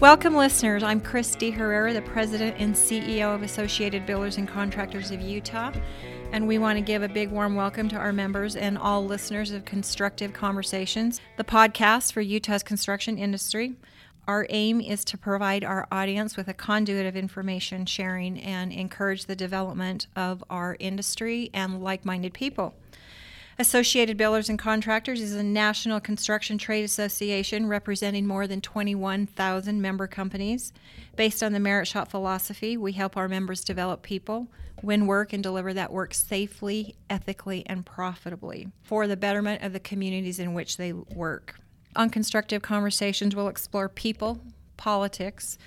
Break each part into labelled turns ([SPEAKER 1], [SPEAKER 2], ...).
[SPEAKER 1] Welcome, listeners. I'm Christy Herrera, the President and CEO of Associated Builders and Contractors of Utah, and we want to give a big warm welcome to our members and all listeners of Constructive Conversations, the podcast for Utah's construction industry. Our aim is to provide our audience with a conduit of information sharing and encourage the development of our industry and like minded people. Associated Builders and Contractors is a national construction trade association representing more than 21,000 member companies. Based on the Merit Shop philosophy, we help our members develop people, win work, and deliver that work safely, ethically, and profitably for the betterment of the communities in which they work. On Constructive Conversations, we'll explore people, politics,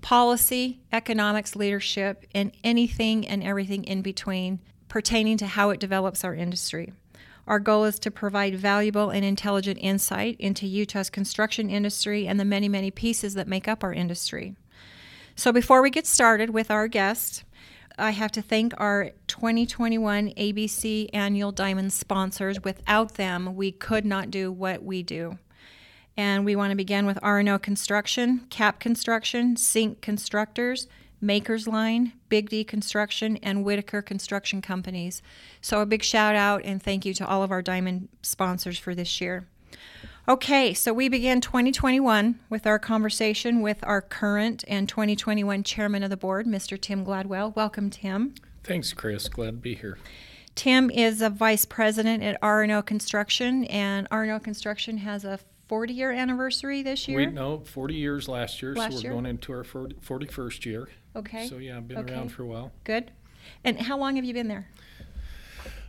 [SPEAKER 1] policy, economics, leadership, and anything and everything in between pertaining to how it develops our industry. Our goal is to provide valuable and intelligent insight into Utah's construction industry and the many, many pieces that make up our industry. So, before we get started with our guest, I have to thank our 2021 ABC Annual Diamond sponsors. Without them, we could not do what we do. And we want to begin with R&O Construction, CAP Construction, Sync Constructors, Makers Line, Big D Construction, and Whitaker Construction Companies. So a big shout out and thank you to all of our diamond sponsors for this year. Okay, so we begin 2021 with our conversation with our current and 2021 chairman of the board, Mr. Tim Gladwell. Welcome, Tim.
[SPEAKER 2] Thanks, Chris. Glad to be here.
[SPEAKER 1] Tim is a vice president at R&O Construction, and R&O Construction has a 40 year anniversary this year?
[SPEAKER 2] We know 40 years last year,
[SPEAKER 1] Last
[SPEAKER 2] so we're
[SPEAKER 1] year?
[SPEAKER 2] going into our 40, 41st year.
[SPEAKER 1] Okay.
[SPEAKER 2] So yeah, I've been
[SPEAKER 1] Okay.
[SPEAKER 2] around for a while.
[SPEAKER 1] Good. And how long have you been there?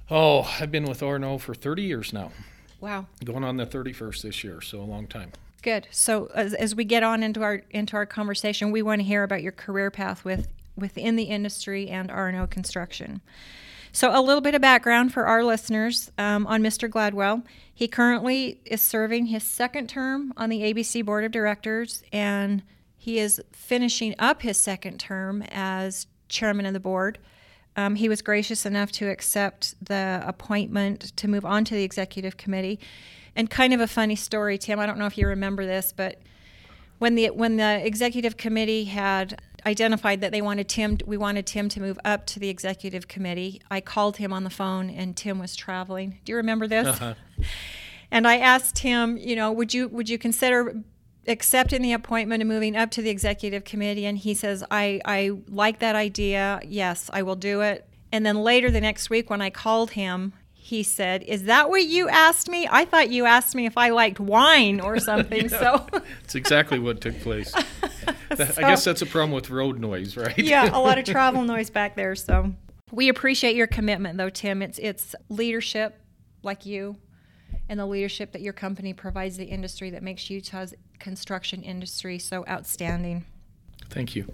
[SPEAKER 2] Oh, I've been with R&O for 30 years now.
[SPEAKER 1] Wow.
[SPEAKER 2] Going on the 31st this year, so a long time.
[SPEAKER 1] Good. So as, as we get on into our into our conversation, we want to hear about your career path with within the industry and R&O construction. So a little bit of background for our listeners um, on Mr. Gladwell. He currently is serving his second term on the ABC Board of Directors, and he is finishing up his second term as chairman of the board. Um, he was gracious enough to accept the appointment to move on to the executive committee. And kind of a funny story, Tim. I don't know if you remember this, but when the when the executive committee had identified that they wanted Tim, we wanted Tim to move up to the executive committee. I called him on the phone, and Tim was traveling. Do you remember this?
[SPEAKER 2] Uh-huh.
[SPEAKER 1] And I asked him, you know, would you would you consider accepting the appointment and moving up to the executive committee? And he says, I I like that idea. Yes, I will do it. And then later the next week, when I called him, he said, "Is that what you asked me? I thought you asked me if I liked wine or something." So.
[SPEAKER 2] It's exactly what took place. That-
[SPEAKER 1] So-
[SPEAKER 2] I guess that's a problem with road noise, right?
[SPEAKER 1] yeah, a lot of travel noise back there. So we appreciate your commitment, though, Tim. It's it's leadership like you, and the leadership that your company provides the industry that makes Utah's construction industry so outstanding.
[SPEAKER 2] Thank you.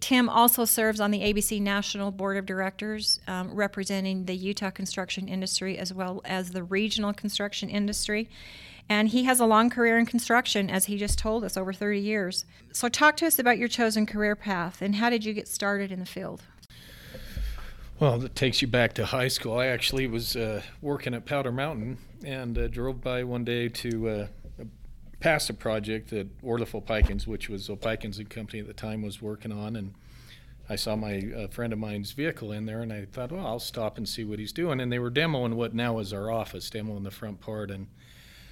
[SPEAKER 1] Tim also serves on the ABC National Board of Directors, um, representing the Utah construction industry as well as the regional construction industry. And he has a long career in construction, as he just told us, over 30 years. So, talk to us about your chosen career path and how did you get started in the field?
[SPEAKER 2] Well, that takes you back to high school. I actually was uh, working at Powder Mountain and uh, drove by one day to uh, pass a project that Orluff Opheikens, which was Opheikens and Company at the time, was working on, and I saw my uh, friend of mine's vehicle in there, and I thought, well, I'll stop and see what he's doing. And they were demoing what now is our office, demoing the front part, and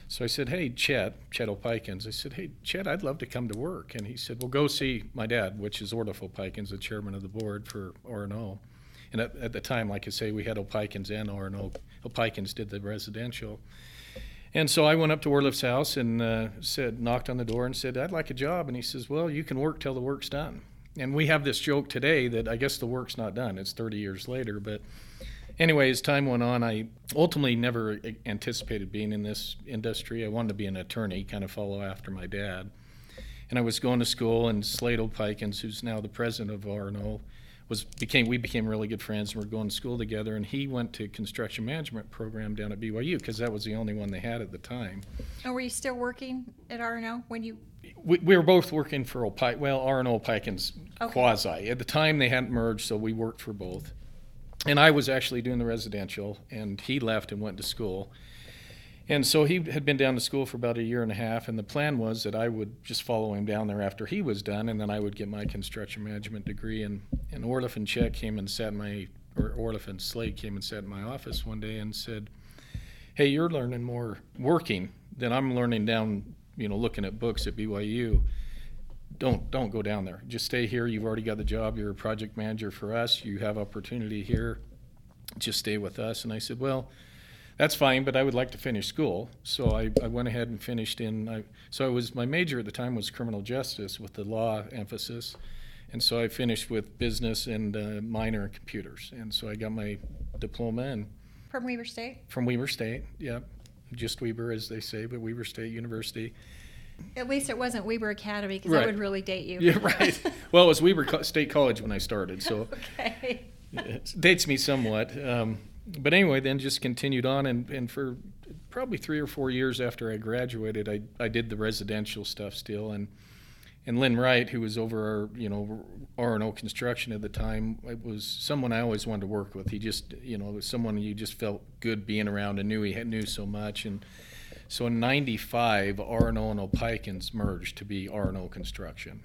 [SPEAKER 2] so I said, hey, Chet, Chet Opheikens. I said, hey, Chet, I'd love to come to work. And he said, well, go see my dad, which is Orluff Opheikens, the chairman of the board for R&O. And at, at the time, like I say, we had Opheikens and R&O. Opheikens did the residential. And so I went up to Orluff's house and uh, said, knocked on the door and said, I'd like a job. And he says, well, you can work till the work's done. And we have this joke today that I guess the work's not done. It's 30 years later. But anyway, as time went on, I ultimately never uh, anticipated being in this industry. I wanted to be an attorney, kind of follow after my dad. And I was going to school, and Slade Opheikens, who's now the president of R&O, was became we became really good friends and we're going to school together and he went to construction management program down at BYU because that was the only one they had at the time.
[SPEAKER 1] And were you still working at R&O when you?
[SPEAKER 2] We, we were both working for Opike, well R and Opheikens
[SPEAKER 1] Okay.
[SPEAKER 2] quasi. At the time they hadn't merged, so we worked for both. And I was actually doing the residential and he left and went to school. And so he had been down to school for about a year and a half, and the plan was that I would just follow him down there after he was done, and then I would get my construction management degree. And, and Orluff and Chet came and sat in my, or Orluff and Slade came and sat in my office one day and said, Hey, you're learning more working than I'm learning down, you know, looking at books at BYU. Don't don't go down there. Just stay here. You've already got the job. You're a project manager for us. You have opportunity here. Just stay with us. And I said, Well, that's fine, but I would like to finish school. So I, I went ahead and finished in. I, so I was my major at the time was criminal justice with the law emphasis, and so I finished with business and uh, minor in computers. And so I got my diploma and
[SPEAKER 1] From Weber State?
[SPEAKER 2] from Weber State. Yep, just Weber as they say, but Weber State University.
[SPEAKER 1] At least it wasn't Weber Academy because
[SPEAKER 2] Right.
[SPEAKER 1] that would really date you.
[SPEAKER 2] Yeah, right. well, it was Weber State College when I started, so.
[SPEAKER 1] okay.
[SPEAKER 2] it dates me somewhat. Um, but anyway, then just continued on, and, and for probably three or four years after I graduated, I, I did the residential stuff still, and and Lynn Wright, who was over our you know R and O construction at the time, it was someone I always wanted to work with. He just you know was someone you just felt good being around and knew he had, knew so much, and so in '95, R and O and Opheikens merged to be R and O Construction.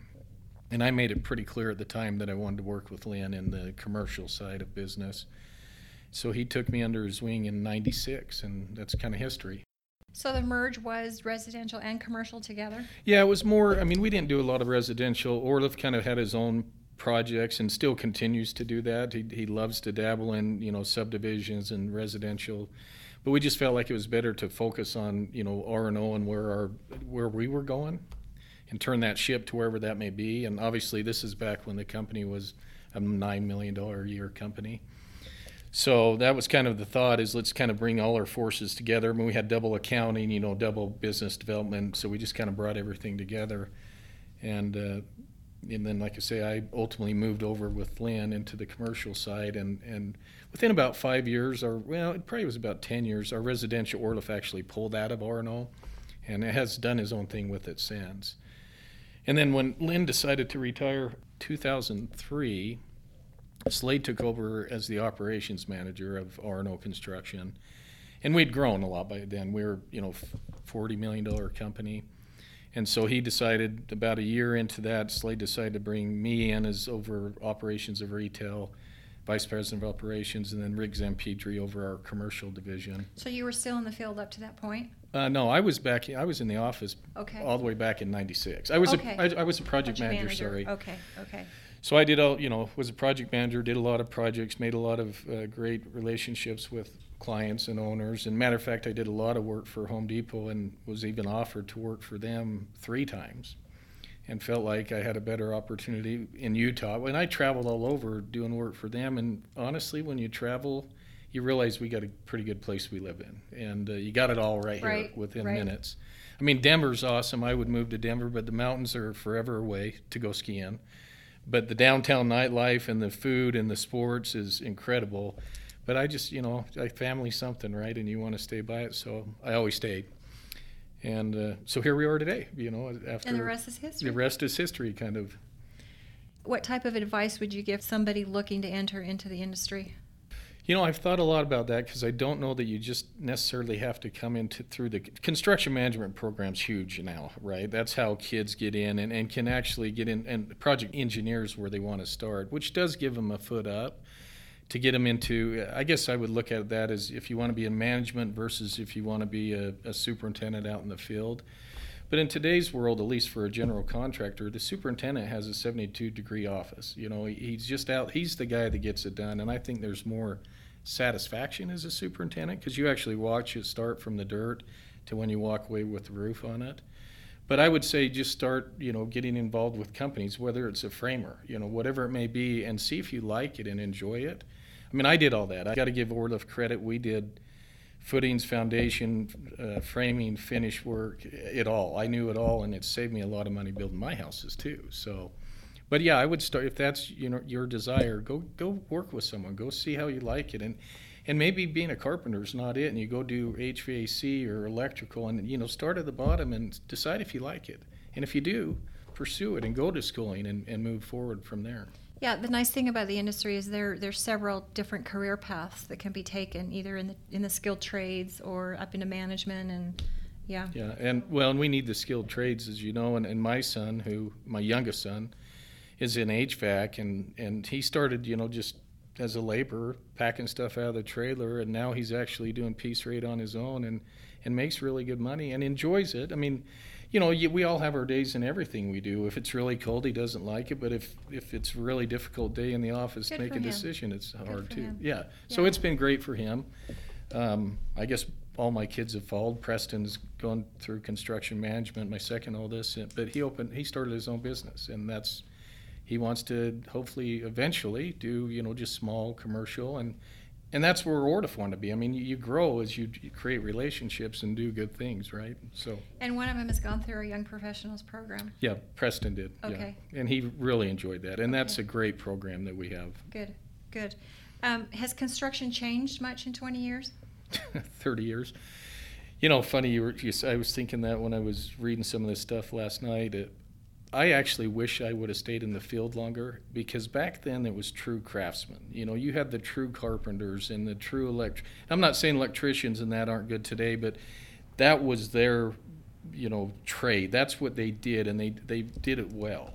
[SPEAKER 2] And I made it pretty clear at the time that I wanted to work with Lynn in the commercial side of business. So he took me under his wing in 96, and that's kind of history.
[SPEAKER 1] So the merge was residential and commercial together?
[SPEAKER 2] Yeah, it was more, I mean, we didn't do a lot of residential. Orluff kind of had his own projects and still continues to do that. He, he loves to dabble in, you know, subdivisions and residential. But we just felt like it was better to focus on, you know, R and O and where our where we were going and turn that ship to wherever that may be. And obviously this is back when the company was a nine million dollar a year company. So that was kind of the thought is let's kind of bring all our forces together. I mean, we had double accounting, you know, double business development. So we just kind of brought everything together. And, uh, and then, like I say, I ultimately moved over with Lynn into the commercial side. And, and within about five years, or well, it probably was about 10 years, our residential Orluff actually pulled out of R&O and has done his own thing with it since. And then when Lynn decided to retire 2003, Slade took over as the operations manager of R&O Construction, and we'd grown a lot by then. We were, you know, forty million dollar company, and so he decided about a year into that, Slade decided to bring me in as over operations of retail, vice president of operations, and then Rick Zampedri over our commercial division.
[SPEAKER 1] So you were still in the field up to that point?
[SPEAKER 2] Uh, no, I was back. I was in the office
[SPEAKER 1] Okay.
[SPEAKER 2] all the way back in '96. I was
[SPEAKER 1] Okay.
[SPEAKER 2] a I, I was a project, manager, Sorry.
[SPEAKER 1] Okay, okay.
[SPEAKER 2] So I did all, you know, was a project manager, did a lot of projects, made a lot of uh, great relationships with clients and owners. And matter of fact, I did a lot of work for Home Depot and was even offered to work for them three times, and felt like I had a better opportunity in Utah. And I traveled all over doing work for them. And honestly, when you travel, you realize we got a pretty good place we live in, and uh, you got it all right, here within
[SPEAKER 1] right.
[SPEAKER 2] minutes. I mean, Denver's awesome. I would move to Denver, but the mountains are forever away to go skiing but the downtown nightlife and the food and the sports is incredible. But I just, you know, like family something, right? And you want to stay by it, so I always stayed. And uh, so here we are today. You know, after
[SPEAKER 1] And the rest is history.
[SPEAKER 2] the rest is history, kind of.
[SPEAKER 1] What type of advice would you give somebody looking to enter into the industry?
[SPEAKER 2] You know, I've thought a lot about that because I don't know that you just necessarily have to come into through the construction management program's huge now, right? That's how kids get in and, and can actually get in, and project engineers where they want to start, which does give them a foot up to get them into. I guess I would look at that as if you want to be in management versus if you want to be a, a superintendent out in the field. But in today's world, at least for a general contractor, the superintendent has a 72 degree office. You know, he's just out, he's the guy that gets it done. And I think there's more satisfaction as a superintendent because you actually watch it start from the dirt to when you walk away with the roof on it. But I would say just start, you know, getting involved with companies, whether it's a framer, you know, whatever it may be, and see if you like it and enjoy it. I mean, I did all that. I got to give Orluff credit. We did footings, foundation, uh, framing, finish work, it all. I knew it all, and it saved me a lot of money building my houses too. So, but yeah, I would start if that's you know your desire. Go go work with someone. Go see how you like it, and and maybe being a carpenter is not it, and you go do HVAC or electrical, and you know start at the bottom and decide if you like it, and if you do, pursue it and go to schooling and, and move forward from there.
[SPEAKER 1] Yeah, the nice thing about the industry is there there's several different career paths that can be taken, either in the in the skilled trades or up into management and yeah.
[SPEAKER 2] Yeah, and well, and we need the skilled trades, as you know. And, and my son, who my youngest son, is in HVAC, and and he started, you know, just as a laborer, packing stuff out of the trailer, and now he's actually doing piece rate on his own, and and makes really good money and enjoys it. I mean, you know, we all have our days in everything we do. If it's really cold, he doesn't like it, but if if it's a really difficult day in the office,
[SPEAKER 1] Good
[SPEAKER 2] make a
[SPEAKER 1] him.
[SPEAKER 2] decision. It's hard too.
[SPEAKER 1] him.
[SPEAKER 2] Yeah. So
[SPEAKER 1] Yeah.
[SPEAKER 2] it's been great for him. Um, I guess all my kids have followed. Preston's gone through construction management, my second oldest, but he opened, he started his own business, and that's, he wants to hopefully eventually do, you know, just small commercial, and and that's where Ordif want to be. I mean, you, you grow as you, you create relationships and do good things, right? So,
[SPEAKER 1] And one of them has gone through our young professionals program.
[SPEAKER 2] yeah, Preston did. yeah.
[SPEAKER 1] Okay.
[SPEAKER 2] And he really enjoyed that, and that's a great program that we have.
[SPEAKER 1] Good, good. Um, has construction changed much in 20 years?
[SPEAKER 2] 30 years. You know, funny, you were, you, I was thinking that when I was reading some of this stuff last night. It, I actually wish I would have stayed in the field longer because back then it was true craftsmen. You know, you had the true carpenters and the true elect. I'm not saying electricians and that aren't good today, but that was their, you know, trade. That's what they did, and they they did it well.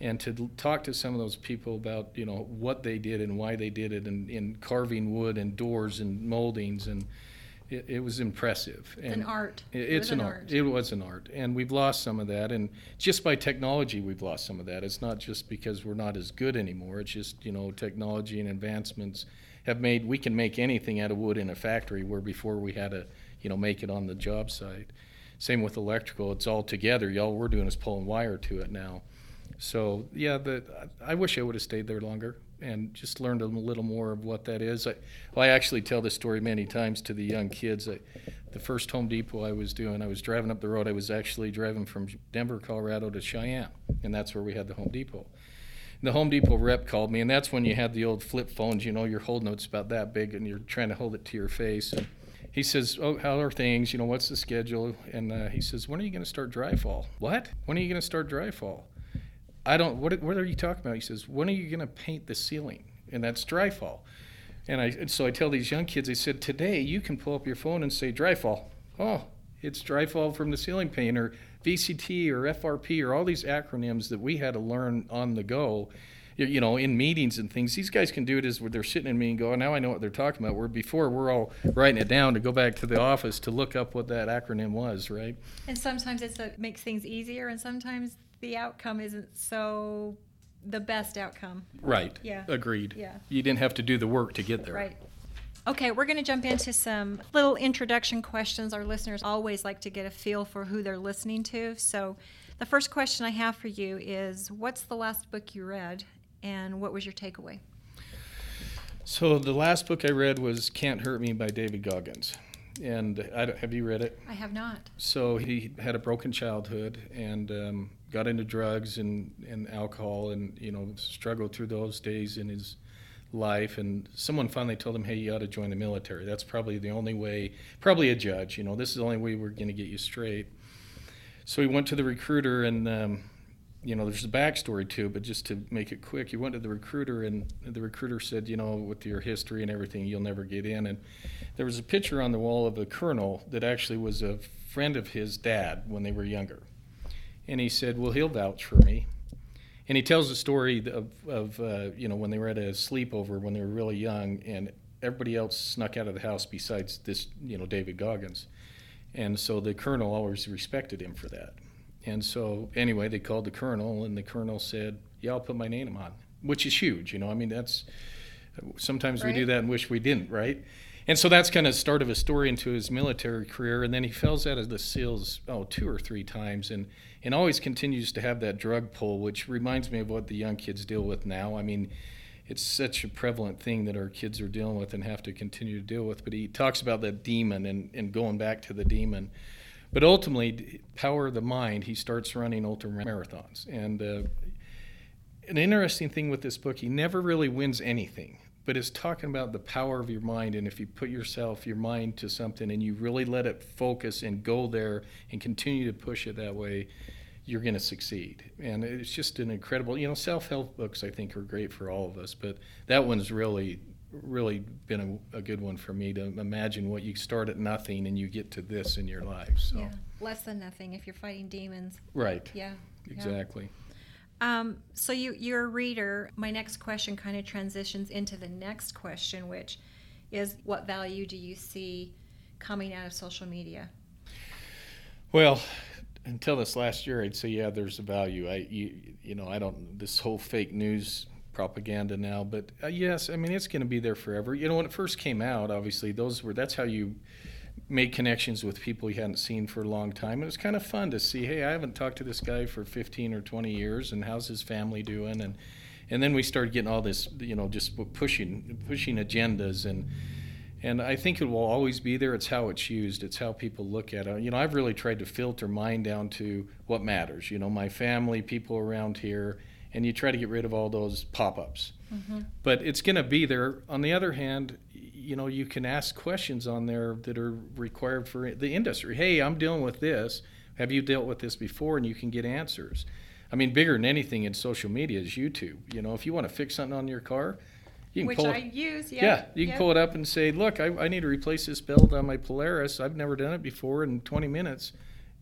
[SPEAKER 2] And to talk to some of those people about you know what they did and why they did it, and in carving wood and doors and moldings, and it, it was impressive.
[SPEAKER 1] It's an
[SPEAKER 2] And
[SPEAKER 1] art.
[SPEAKER 2] it-
[SPEAKER 1] It
[SPEAKER 2] It's
[SPEAKER 1] was
[SPEAKER 2] an
[SPEAKER 1] an
[SPEAKER 2] art.
[SPEAKER 1] art.
[SPEAKER 2] It was an art, and we've lost some of that. And just by technology, we've lost some of that. It's not just because we're not as good anymore. It's just you know technology and advancements have made we can make anything out of wood in a factory where before we had to you know make it on the job site. Same with electrical. It's all together. All we're doing is pulling wire to it now. So yeah, the I wish I would have stayed there longer and just learned a little more of what that is. I, well, I actually tell this story many times to the young kids. I, the first Home Depot I was doing, I was driving up the road. I was actually driving from Denver, Colorado to Cheyenne, and that's where we had the Home Depot. The Home Depot rep called me, and that's when you had the old flip phones. You know, your hold note's about that big, and you're trying to hold it to your face. And he says, "Oh, how are things? You know, what's the schedule?" And uh, he says, "When are you going to start dry fall?" What? When are you going to start dry fall? I don't. What, what are you talking about? He says, "When are you going to paint the ceiling?" And that's dry fall. And I and so I tell these young kids, I said, "Today you can pull up your phone and say dry fall." Oh, it's dry fall from the ceiling paint, or VCT, or FRP, or all these acronyms that we had to learn on the go. You, know, in meetings and things, these guys can do it as they're sitting in me and go, oh, "Now I know what they're talking about." Where before we're all writing it down to go back to the office to look up what that acronym was, right?
[SPEAKER 1] And sometimes it's a, makes things easier, and sometimes the outcome isn't so the best outcome.
[SPEAKER 2] Right.
[SPEAKER 1] Yeah.
[SPEAKER 2] Agreed.
[SPEAKER 1] Yeah.
[SPEAKER 2] You didn't have to do the work to get there.
[SPEAKER 1] Right. Okay, we're going to jump into some little introduction questions. Our listeners always like to get a feel for who they're listening to. So, the first question I have for you is What's the last book you read, and what was your takeaway?
[SPEAKER 2] So the last book I read was "Can't Hurt Me" by David Goggins, and I don't, have you read it?
[SPEAKER 1] I have not.
[SPEAKER 2] So he had a broken childhood and um, got into drugs and, and alcohol, and you know struggled through those days in his life. And someone finally told him, "Hey, you ought to join the military. That's probably the only way. Probably a judge. You know, this is the only way we're going to get you straight." So he went to the recruiter and. Um, you know, there's a backstory to it, but just to make it quick, he went to the recruiter, and the recruiter said, you know, with your history and everything, you'll never get in. And there was a picture on the wall of a colonel that actually was a friend of his dad when they were younger. And he said, well, he'll vouch for me. And he tells the story of, of uh, you know, when they were at a sleepover when they were really young, and everybody else snuck out of the house besides this, you know, David Goggins. And so the colonel always respected him for that. And so, anyway, they called the colonel, and the colonel said, "Yeah, I'll put my name on," which is huge. You know, I mean, that's sometimes we do that and wish we didn't, right? And so that's kind of start of a story into his military career, and then he falls out of the SEALs oh two or three times, and and always continues to have that drug pull, which reminds me of what the young kids deal with now. I mean, it's such a prevalent thing that our kids are dealing with and have to continue to deal with. But he talks about that demon and, and going back to the demon. But ultimately, power of the mind, he starts running ultra marathons. And uh, an interesting thing with this book, he never really wins anything, but it's talking about the power of your mind. And if you put yourself, your mind to something and you really let it focus and go there and continue to push it that way, you're going to succeed. And it's just an incredible, you know, self help books I think are great for all of us, but that one's really, really been a, a, good one for me to imagine what you start at nothing and you get to this in your life. So.
[SPEAKER 1] Yeah, less than nothing if you're fighting demons.
[SPEAKER 2] Right.
[SPEAKER 1] Yeah.
[SPEAKER 2] Exactly. Yeah.
[SPEAKER 1] Um, so you, you're a reader. My next question kind of transitions into the next question, which is what value do you see coming out of social media?
[SPEAKER 2] Well, until this last year, I'd say yeah, there's a value. I you, you know I don't this whole fake news propaganda now, but uh, yes, I mean it's going to be there forever. You know when it first came out, obviously those were that's how you made connections with people you hadn't seen for a long time. It was kind of fun to see, hey, I haven't talked to this guy for 15 or 20 years, and how's his family doing? And and then we started getting all this, you know, just pushing pushing agendas and and I think it will always be there. It's how it's used. It's how people look at it. You know, I've really tried to filter mine down to what matters. You know, my family, people around here, and you try to get rid of all those pop-ups. Mm-hmm. But it's going to be there. On the other hand, you know, you can ask questions on there that are required for the industry. Hey, I'm dealing with this. Have you dealt with this before? And you can get answers. I mean, bigger than anything in social media is YouTube. You know, if you want to fix something on your car,
[SPEAKER 1] you can Which
[SPEAKER 2] pull
[SPEAKER 1] I
[SPEAKER 2] it,
[SPEAKER 1] use, yeah.
[SPEAKER 2] Yeah, you can yeah. pull it up and say, look, I, I need to replace this belt on my Polaris. I've never done it before. In 20 minutes,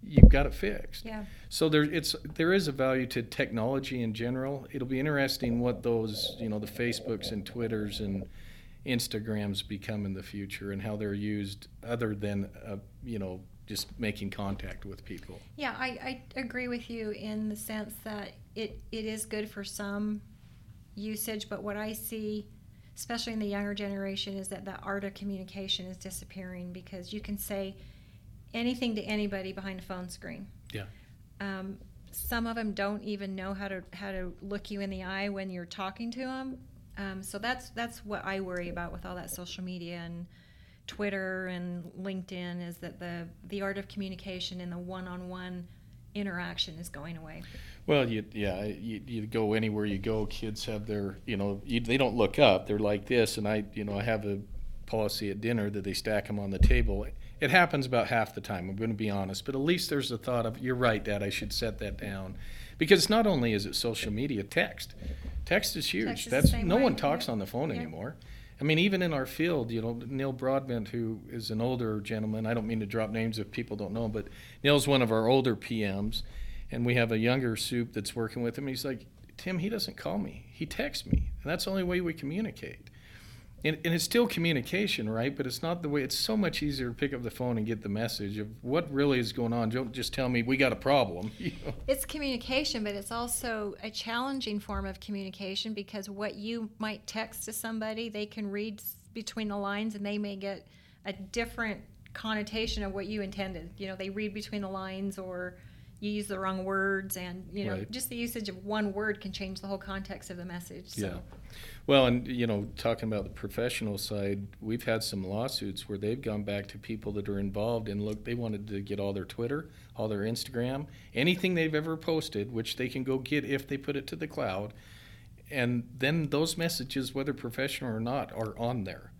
[SPEAKER 2] you've got it fixed.
[SPEAKER 1] Yeah.
[SPEAKER 2] So there, it's there is a value to technology in general. It'll be interesting what those, you know, the Facebooks and Twitters and Instagrams become in the future and how they're used, other than, uh, you know, just making contact with people.
[SPEAKER 1] Yeah, I, I agree with you in the sense that it, it is good for some usage, but what I see especially in the younger generation, is that the art of communication is disappearing because you can say anything to anybody behind a phone screen.
[SPEAKER 2] Yeah.
[SPEAKER 1] Um, some of them don't even know how to how to look you in the eye when you're talking to them. Um, so that's that's what I worry about with all that social media and Twitter and LinkedIn is that the the art of communication and the one-on-one interaction is going away.
[SPEAKER 2] Well, you, yeah, you, you go anywhere you go, kids have their, you know, you, they don't look up. They're like this, and I, you know, I have a policy at dinner that they stack them on the table. It happens about half the time. I'm going to be honest, but at least there's a thought of, you're right, Dad. I should set that down, because not only is it social media, text, text is huge.
[SPEAKER 1] Text is
[SPEAKER 2] That's
[SPEAKER 1] no way.
[SPEAKER 2] one talks on the phone anymore. I mean, even in our field, you know, Neil Broadbent, who is an older gentleman, I don't mean to drop names if people don't know him, but Neil's one of our older PMs and we have a younger soup that's working with him. He's like, Tim, he doesn't call me. He texts me, and that's the only way we communicate. And, and, it's still communication, right? But it's not the way. It's so much easier to pick up the phone and get the message of what really is going on. Don't just tell me we got a problem. You
[SPEAKER 1] know? It's communication, but it's also a challenging form of communication because what you might text to somebody, they can read between the lines, and they may get a different connotation of what you intended. You know, they read between the lines or you use the wrong words and you know right. just the usage of one word can change the whole context of the message so.
[SPEAKER 2] yeah well and you know talking about the professional side we've had some lawsuits where they've gone back to people that are involved and look they wanted to get all their twitter all their instagram anything they've ever posted which they can go get if they put it to the cloud and then those messages whether professional or not are on there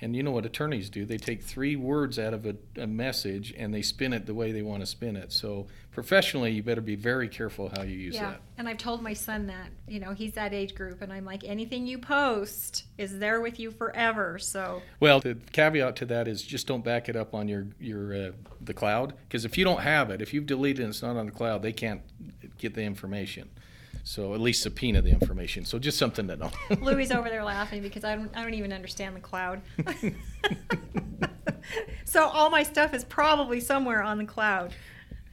[SPEAKER 2] and you know what attorneys do? They take three words out of a, a, message and they spin it the way they want to spin it. So professionally, you better be very careful how you use
[SPEAKER 1] yeah.
[SPEAKER 2] that.
[SPEAKER 1] And I've told my son that. You know, he's that age group, and I'm like, anything you post is there with you forever. So.
[SPEAKER 2] Well, the caveat to that is just don't back it up on your your uh, the cloud because if you don't have it, if you've deleted it and it's not on the cloud, they can't get the information. So at least subpoena the information. So just something to know.
[SPEAKER 1] Louis over there laughing because I don't I don't even understand the cloud. so all my stuff is probably somewhere on the cloud.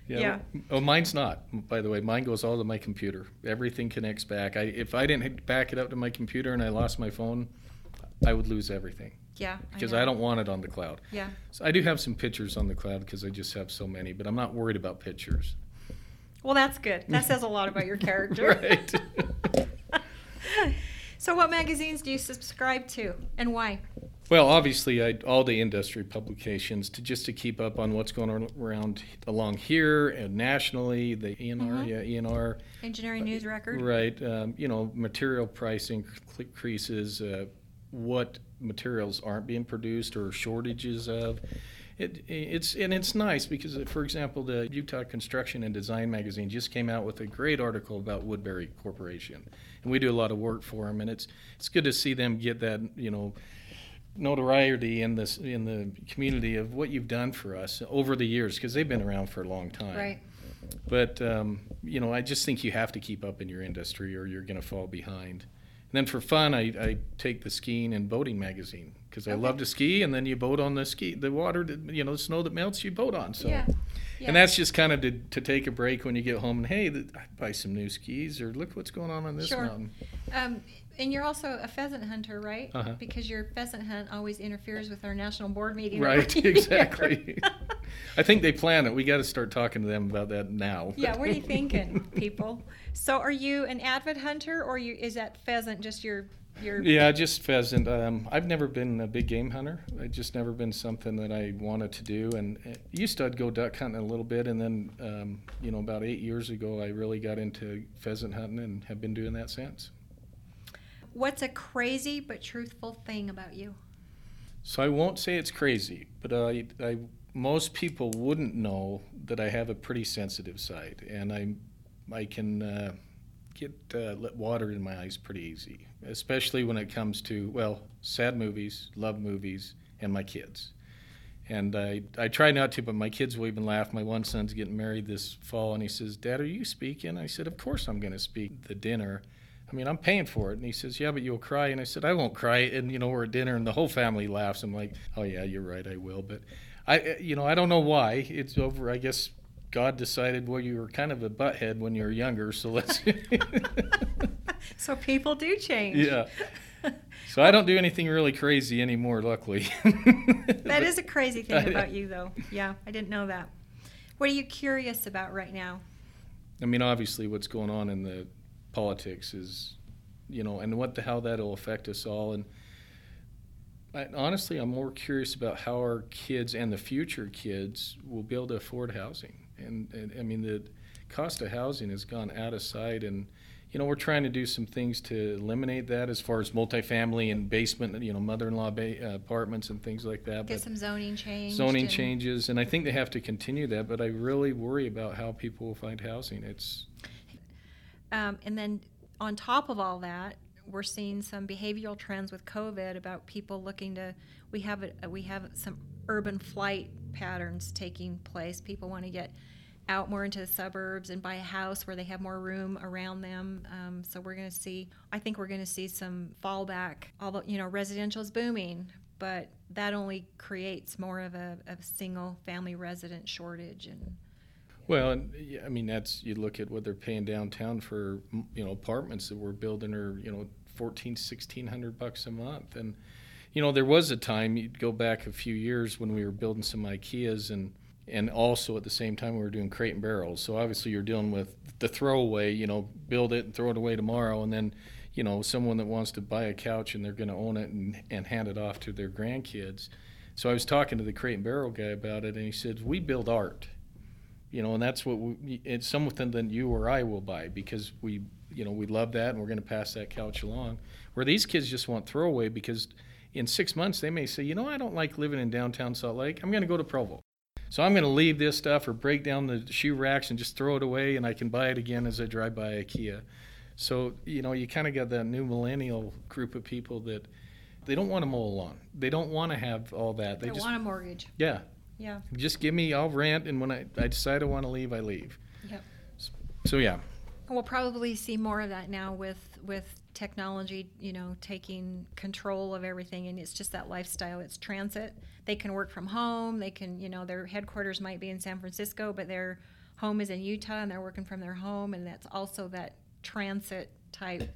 [SPEAKER 2] Yeah. yeah. Oh, mine's not. By the way, mine goes all to my computer. Everything connects back. I if I didn't back it up to my computer and I lost my phone, I would lose everything.
[SPEAKER 1] Yeah.
[SPEAKER 2] Because I, I, don't want it on the cloud.
[SPEAKER 1] Yeah.
[SPEAKER 2] So I do have some pictures on the cloud because I just have so many, but I'm not worried about pictures.
[SPEAKER 1] Well, that's good. That says a lot about your character.
[SPEAKER 2] right.
[SPEAKER 1] so, what magazines do you subscribe to, and why?
[SPEAKER 2] Well, obviously, I, all the industry publications to just to keep up on what's going on around along here and nationally. The ENR, mm-hmm. yeah, ENR.
[SPEAKER 1] Engineering uh, News Record.
[SPEAKER 2] Right. Um, you know, material pricing increases. Uh, what materials aren't being produced or shortages of It, it's and it's nice because, for example, the Utah Construction and Design magazine just came out with a great article about Woodbury Corporation, and we do a lot of work for them, and it's it's good to see them get that you know notoriety in this in the community of what you've done for us over the years because they've been around for a long time.
[SPEAKER 1] Right.
[SPEAKER 2] But um, you know, I just think you have to keep up in your industry or you're going to fall behind. And then for fun, I, I take the skiing and boating magazine because I
[SPEAKER 1] Okay.
[SPEAKER 2] love to ski, and then you boat on the ski, the water, that, you know, the snow that melts, you boat on. So,
[SPEAKER 1] Yeah. Yeah.
[SPEAKER 2] and that's just kind of to, to take a break when you get home and hey, th- I buy some new skis or look what's going on on this
[SPEAKER 1] Sure.
[SPEAKER 2] mountain.
[SPEAKER 1] Um, and you're also a pheasant hunter, right?
[SPEAKER 2] Uh-huh.
[SPEAKER 1] Because your pheasant hunt always interferes with our national board meeting.
[SPEAKER 2] Right, exactly. I think they plan it. We got to start talking to them about that now.
[SPEAKER 1] yeah, what are you thinking, people? So, are you an avid hunter, or you is that pheasant just your your?
[SPEAKER 2] Yeah, just pheasant. Um, I've never been a big game hunter. I just never been something that I wanted to do. And uh, used to I'd go duck hunting a little bit, and then um, you know about eight years ago I really got into pheasant hunting and have been doing that since.
[SPEAKER 1] What's a crazy but truthful thing about you?
[SPEAKER 2] So I won't say it's crazy, but I, I most people wouldn't know that I have a pretty sensitive side, and I I can uh, get uh, water in my eyes pretty easy, especially when it comes to well sad movies, love movies, and my kids. And I, I try not to, but my kids will even laugh. My one son's getting married this fall, and he says, "Dad, are you speaking?" I said, "Of course I'm going to speak the dinner." I mean, I'm paying for it. And he says, Yeah, but you'll cry. And I said, I won't cry. And, you know, we're at dinner and the whole family laughs. I'm like, Oh, yeah, you're right. I will. But I, you know, I don't know why. It's over. I guess God decided, well, you were kind of a butthead when you were younger. So let's.
[SPEAKER 1] So people do change.
[SPEAKER 2] yeah. So I don't do anything really crazy anymore, luckily.
[SPEAKER 1] That is a crazy thing about you, though. Yeah, I didn't know that. What are you curious about right now?
[SPEAKER 2] I mean, obviously, what's going on in the politics is, you know, and what the how that'll affect us all. And I, honestly, I'm more curious about how our kids and the future kids will be able to afford housing. And, and I mean, the cost of housing has gone out of sight, and you know, we're trying to do some things to eliminate that as far as multifamily and basement, you know, mother-in-law ba- uh, apartments and things like that.
[SPEAKER 1] Get
[SPEAKER 2] but-
[SPEAKER 1] some zoning change.
[SPEAKER 2] zoning changes, and I think they have to continue that. But I really worry about how people will find housing. It's
[SPEAKER 1] Um, and then on top of all that, we're seeing some behavioral trends with COVID about people looking to. We have a, we have some urban flight patterns taking place. People want to get out more into the suburbs and buy a house where they have more room around them. Um, so we're going to see. I think we're going to see some fallback. Although you know residential is booming, but that only creates more of a, a single family resident shortage and
[SPEAKER 2] well, and I mean that's you look at what they're paying downtown for you know apartments that we're building are you know fourteen, sixteen hundred bucks a month, and you know there was a time you'd go back a few years when we were building some IKEAs and. And also at the same time, we were doing crate and barrels. So obviously, you're dealing with the throwaway. You know, build it and throw it away tomorrow, and then you know, someone that wants to buy a couch and they're going to own it and, and hand it off to their grandkids. So I was talking to the crate and barrel guy about it, and he said, "We build art, you know, and that's what we, it's something that you or I will buy because we, you know, we love that, and we're going to pass that couch along. Where these kids just want throwaway because in six months they may say, you know, I don't like living in downtown Salt Lake. I'm going to go to Provo." So I'm going to leave this stuff or break down the shoe racks and just throw it away, and I can buy it again as I drive by IKEA. So you know, you kind of got that new millennial group of people that they don't want to mow a lawn. They don't want to have all that. They
[SPEAKER 1] they
[SPEAKER 2] just
[SPEAKER 1] want a mortgage.
[SPEAKER 2] yeah,
[SPEAKER 1] Yeah.
[SPEAKER 2] just give me. I'll rent, and when I, I decide I want to leave, I leave.
[SPEAKER 1] Yep.
[SPEAKER 2] So yeah,
[SPEAKER 1] We'll probably see more of that now with with technology, you know, taking control of everything, and it's just that lifestyle. It's transit. They can work from home. They can, you know, their headquarters might be in San Francisco, but their home is in Utah, and they're working from their home, and that's also that transit type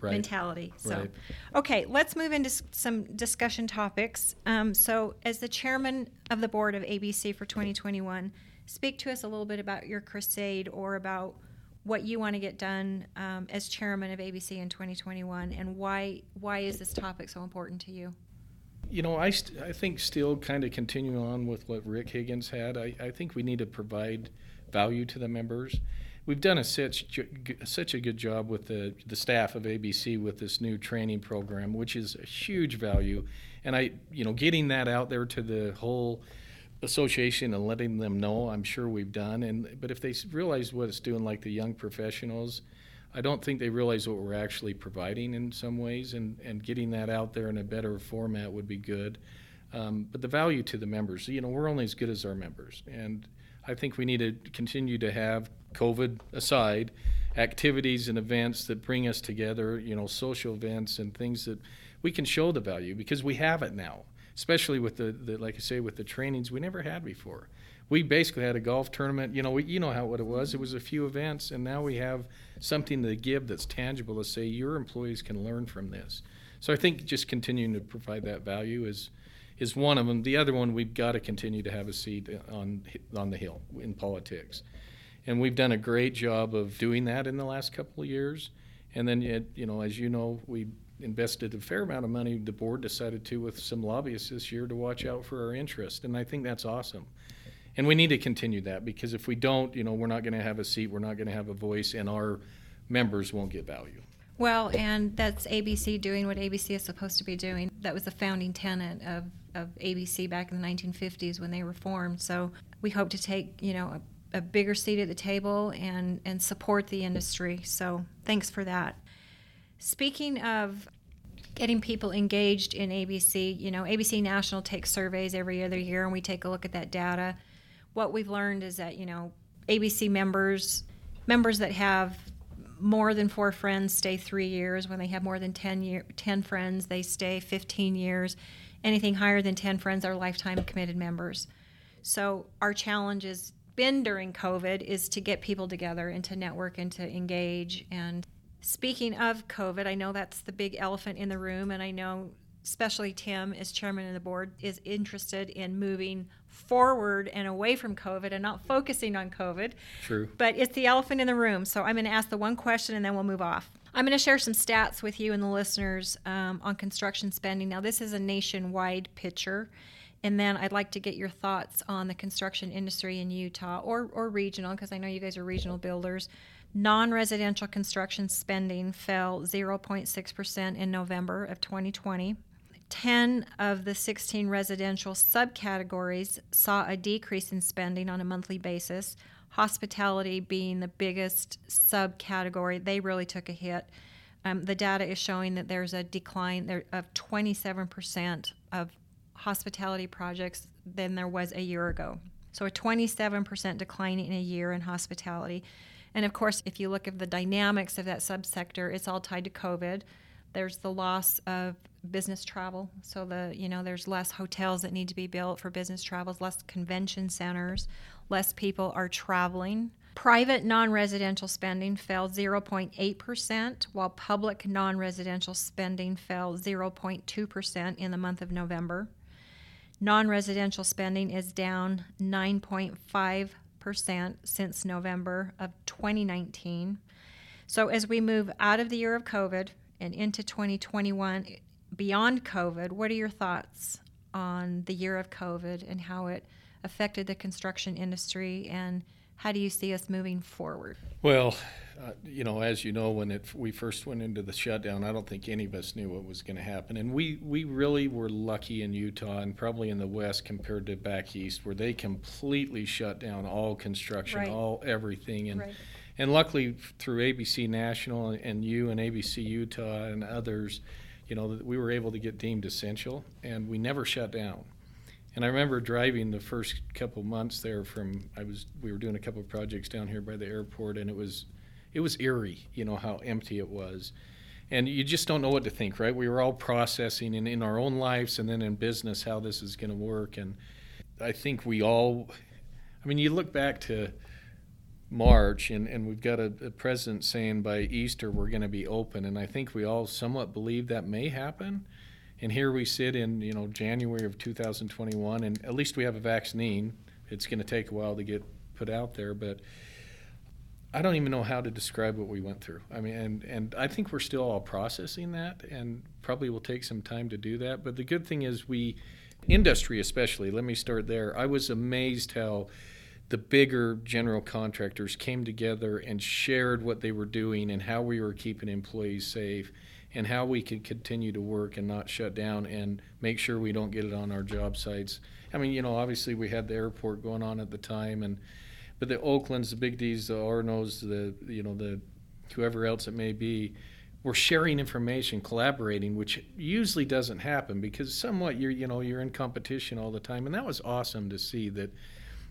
[SPEAKER 2] right.
[SPEAKER 1] mentality. So,
[SPEAKER 2] Right.
[SPEAKER 1] okay, let's move into some discussion topics. Um, so, as the chairman of the board of ABC for 2021, speak to us a little bit about your crusade or about what you want to get done um, as chairman of ABC in 2021, and why why is this topic so important to you?
[SPEAKER 2] You know, I, st- I think still kind of continuing on with what Rick Higgins had, I, I think we need to provide value to the members. We've done a such, such a good job with the, the staff of ABC with this new training program, which is a huge value. And I, you know, getting that out there to the whole association and letting them know, I'm sure we've done. And but if they realize what it's doing, like the young professionals, I don't think they realize what we're actually providing in some ways, and and getting that out there in a better format would be good. Um, but the value to the members, you know, we're only as good as our members, and I think we need to continue to have COVID aside activities and events that bring us together, you know, social events and things that we can show the value because we have it now, especially with the, the like I say, with the trainings we never had before. We basically had a golf tournament. You know, we, you know how what it was. It was a few events, and now we have something to give that's tangible to say your employees can learn from this. So I think just continuing to provide that value is is one of them. The other one, we've got to continue to have a seat on on the hill in politics, and we've done a great job of doing that in the last couple of years. And then, you know, as you know, we invested a fair amount of money. The board decided to with some lobbyists this year to watch out for our interest, and I think that's awesome. And we need to continue that because if we don't, you know, we're not going to have a seat, we're not going to have a voice, and our members won't get value.
[SPEAKER 1] Well, and that's ABC doing what ABC is supposed to be doing. That was the founding tenet of, of ABC back in the 1950s when they were formed. So we hope to take, you know, a, a bigger seat at the table and, and support the industry. So thanks for that. Speaking of getting people engaged in ABC, you know, ABC National takes surveys every other year and we take a look at that data. What we've learned is that, you know, ABC members members that have more than four friends stay three years. When they have more than 10, year, 10 friends, they stay 15 years. Anything higher than 10 friends are lifetime committed members. So, our challenge has been during COVID is to get people together and to network and to engage and Speaking of COVID, I know that's the big elephant in the room, and I know especially Tim, as chairman of the board, is interested in moving forward and away from COVID and not focusing on COVID.
[SPEAKER 2] True.
[SPEAKER 1] But it's the elephant in the room. So I'm going to ask the one question and then we'll move off. I'm going to share some stats with you and the listeners um, on construction spending. Now, this is a nationwide picture. And then I'd like to get your thoughts on the construction industry in Utah or, or regional, because I know you guys are regional builders. Non residential construction spending fell 0.6% in November of 2020. 10 of the 16 residential subcategories saw a decrease in spending on a monthly basis. Hospitality being the biggest subcategory, they really took a hit. Um, the data is showing that there's a decline there of 27% of hospitality projects than there was a year ago. So a 27% decline in a year in hospitality. And of course, if you look at the dynamics of that subsector, it's all tied to COVID. There's the loss of business travel. So the you know there's less hotels that need to be built for business travels, less convention centers, less people are traveling. Private non-residential spending fell 0.8%, while public non-residential spending fell 0.2% in the month of November. Non-residential spending is down 9.5 percent since November of 2019. So as we move out of the year of COVID and into 2021, beyond COVID, what are your thoughts on the year of COVID and how it affected the construction industry and how do you see us moving forward?
[SPEAKER 2] Well, uh, you know, as you know, when it, we first went into the shutdown, I don't think any of us knew what was going to happen. And we, we really were lucky in Utah and probably in the West compared to back east, where they completely shut down all construction,
[SPEAKER 1] Right.
[SPEAKER 2] all everything. And,
[SPEAKER 1] Right.
[SPEAKER 2] and luckily through ABC National and you and ABC Utah and others, you know, we were able to get deemed essential and we never shut down. And I remember driving the first couple months there from I was we were doing a couple of projects down here by the airport and it was it was eerie, you know, how empty it was. And you just don't know what to think, right? We were all processing in, in our own lives and then in business how this is going to work. And I think we all, I mean, you look back to March and, and we've got a, a president saying by Easter we're going to be open. And I think we all somewhat believe that may happen. And here we sit in, you know, January of 2021, and at least we have a vaccine. It's going to take a while to get put out there, but I don't even know how to describe what we went through. I mean, and, and I think we're still all processing that, and probably will take some time to do that. But the good thing is, we, industry especially, let me start there. I was amazed how the bigger general contractors came together and shared what they were doing and how we were keeping employees safe and how we could continue to work and not shut down and make sure we don't get it on our job sites. I mean, you know, obviously we had the airport going on at the time, and but the Oklands, the Big D's, the R&O's, the you know the whoever else it may be, we're sharing information, collaborating, which usually doesn't happen because somewhat you're you know you're in competition all the time, and that was awesome to see that